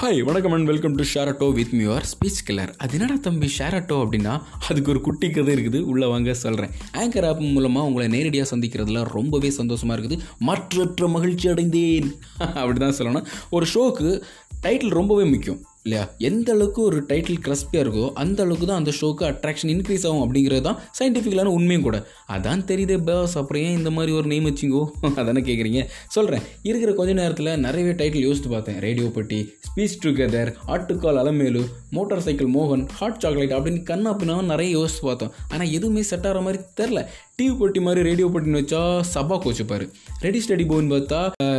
Hi வணக்கம் and welcome to ஷேரட்டோ with மியூர் ஸ்பீச் கில்லர் அது என்னடா தம்பி ஷேரட்டோ அப்படின்னா அதுக்கு ஒரு குட்டி கதை இருக்குது. உள்ளே வாங்க சொல்கிறேன் ஆங்கர் ஆப் மூலமாக உங்களை நேரடியாக சந்திக்கிறதுல ரொம்பவே சந்தோஷமாக இருக்குது. மற்றற்ற மகிழ்ச்சி அடைந்தேன். அப்படி தான் சொல்லணும். ஒரு ஷோக்கு டைட்டில் ரொம்பவே முக்கியம். இல்லையா? எந்த அளவுக்கு ஒரு டைட்டில் கிரஸ்பியாக இருக்கோ அந்த அளவுக்கு தான் அந்த ஷோக்கு அட்ராக்ஷன் இன்க்ரீஸ் ஆகும் அப்படிங்கிறது தான் சயின்டிஃபிக்கலான உண்மையும் கூட. அதான் தெரியுது பாஸ் அப்புறம் ஏன் இந்த மாதிரி ஒரு நேம் வச்சிங்கோ? அதானே கேட்குறீங்க சொல்கிறேன் இருக்கிற கொஞ்ச நேரத்தில் நிறையவே டைட்டில் யோசித்து பார்த்தேன். ரேடியோ பட்டி ஸ்பீச் டுகெதர் ஆட்டுக்கால் அலமேலு மோட்டார் சைக்கிள் மோகன் ஹாட் சாக்லேட் அப்படின்னு கண்ணா பின்னாவும் நிறைய யோசித்து பார்த்தோம். ஆனால் எதுவுமே செட் ஆகிற மாதிரி தெரில டிவி பட்டி மாதிரி ரேடியோ போட்டின்னு வச்சா சபா கோச்சுப்பாரு. ரெடி ஸ்டடி போன்னு பார்த்தா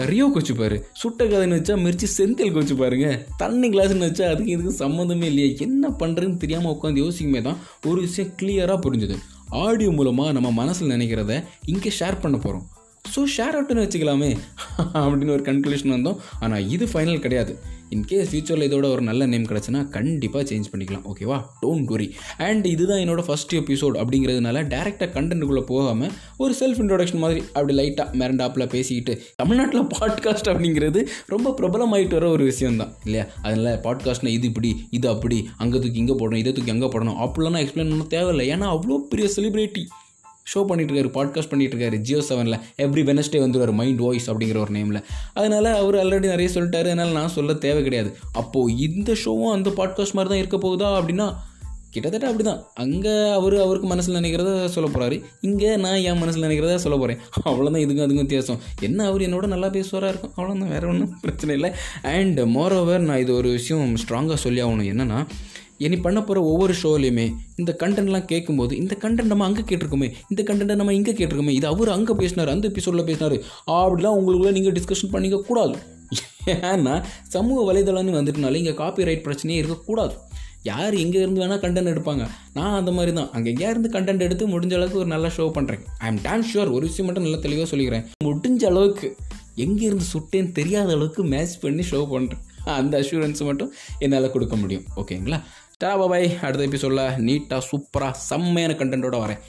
ரியோ கோச்சுப்பாரு. சுட்ட கதைன்னு வச்சா மிர்ச்சி செந்தில் கோச்சு பாருங்க தண்ணி கிளாஸ்ன்னு வச்சா அதுக்கு இதுக்கு சம்மந்தமே இல்லையே. என்ன பண்ணுறதுன்னு தெரியாமல் உட்காந்து யோசிக்குமே தான் ஒரு விஷயம் கிளியராக புரிஞ்சுது. ஆடியோ மூலமாக நம்ம மனசில் நினைக்கிறத இங்கே ஷேர் பண்ண போகிறோம் ஸோ ஷேர் அவுட்டுன்னு வச்சுக்கலாமே. அப்படின்னு ஒரு கன்க்ளூஷன் வந்தோம். ஆனால் இது ஃபைனல் கிடையாது. இன்கேஸ் ஃபியூச்சரில் இதோட ஒரு நல்ல நேம் கிடச்சுன்னா கண்டிப்பாக சேஞ்ச் பண்ணிக்கலாம். ஓகேவா டோன்ட் வரி அண்ட் இதுதான் என்னோட ஃபஸ்ட் எபிசோட் அப்படிங்கிறதுனால டேரெக்டாக கண்டென்ட்டுக்குள்ளே போகாமல் ஒரு செல்ஃப் இன்ட்ரோடக்ஷன் மாதிரி அப்படி லைட்டாக மிரண்டாப்பில் பேசிக்கிட்டு தமிழ்நாட்டில் பாட்காஸ்ட் அப்படிங்கிறது ரொம்ப பிரபலமாயிட்டு வர ஒரு விஷயம் தான் இல்லையா? அதனால் பாட்காஸ்ட்னா இது இப்படி இது அப்படி அங்கே தூக்கி இங்கே போடணும் இதை தூக்கி அங்கே போடணும் அப்படிலாம் எக்ஸ்பிளைன் பண்ண தேவையில்லை. ஏன்னா அவ்வளோ பெரிய செலிப்ரிட்டி ஷோ பண்ணிட்டு இருக்காரு பாட்காஸ்ட் பண்ணிட்டு இருக்காரு ஜியோ செவனில் எவ்ரி வெனஸ்டே வந்துருவார் மைண்ட் வாய்ஸ் அப்படிங்கிற ஒரு நேமில் அதனால் அவர் ஆல்ரெடி நிறைய சொல்லிட்டாரு அதனால் நான் சொல்ல தேவை கிடையாது. அப்போது இந்த ஷோவும் அந்த பாட்காஸ்ட் மாதிரி தான் இருக்க போகுதா அப்படின்னா கிட்டத்தட்ட அப்படி தான் அங்கே அவர் அவருக்கு மனசில் நினைக்கிறத சொல்ல போகிறாரு இங்கே நான் என் மனசில் நினைக்கிறத சொல்ல போகிறேன் அவ்வளோதான் இதுக்கும் அதுக்கும் வித்தியாசம். என்ன அவர் என்னோட நல்லா பேசுவாராக இருக்கும்? அவ்வளோதான் வேறு ஒன்றும் பிரச்சனை இல்லை. அண்ட் மோரோவர் நான் இது ஒரு விஷயம் ஸ்ட்ராங்காக சொல்லி ஆகணும். என்னென்னா இனி பண்ண போகிற ஒவ்வொரு ஷோலையுமே இந்த கண்டென்ட்லாம் கேட்கும்போது இந்த கண்டென்ட் நம்ம அங்கே கேட்டிருக்கோமே இந்த கண்டென்ட்டை நம்ம இங்கே கேட்டிருக்கோமே இது அவர் அங்கே பேசினார் அந்த எபிசோடில் பேசினார் அப்படிலாம் உங்களுக்குள்ள நீங்கள் டிஸ்கஷன் பண்ணிக்க கூடாது. ஏன்னா சமூக வலைதளம்னு வந்துட்டுனால இங்கே காப்பி ரைட் பிரச்சனையே இருக்கக்கூடாது. யார் எங்கே இருந்து வேணால் கண்டென்ட் எடுப்பாங்க. நான் அந்த மாதிரி தான் அங்கே எங்கேயா இருந்து கண்டென்ட் எடுத்து முடிஞ்ச அளவுக்கு ஒரு நல்ல ஷோ பண்ணுறேன் ஐ எம் டேம் ஷுர் ஒரு விஷயம் மட்டும் நல்லா தெளிவாக சொல்லிக்கிறேன். முடிஞ்ச அளவுக்கு எங்கேருந்து சுட்டேன்னு தெரியாத அளவுக்கு மேட்ச் பண்ணி ஷோ பண்ணுறேன் அந்த அஷூரன்ஸ் மட்டும் என்னால் கொடுக்க முடியும். ஓகேங்களா டா பாய் அடுத்த எபிசோடில் நீட்டாக சூப்பராக செம்மையான கண்டென்ட்டோட வரேன்.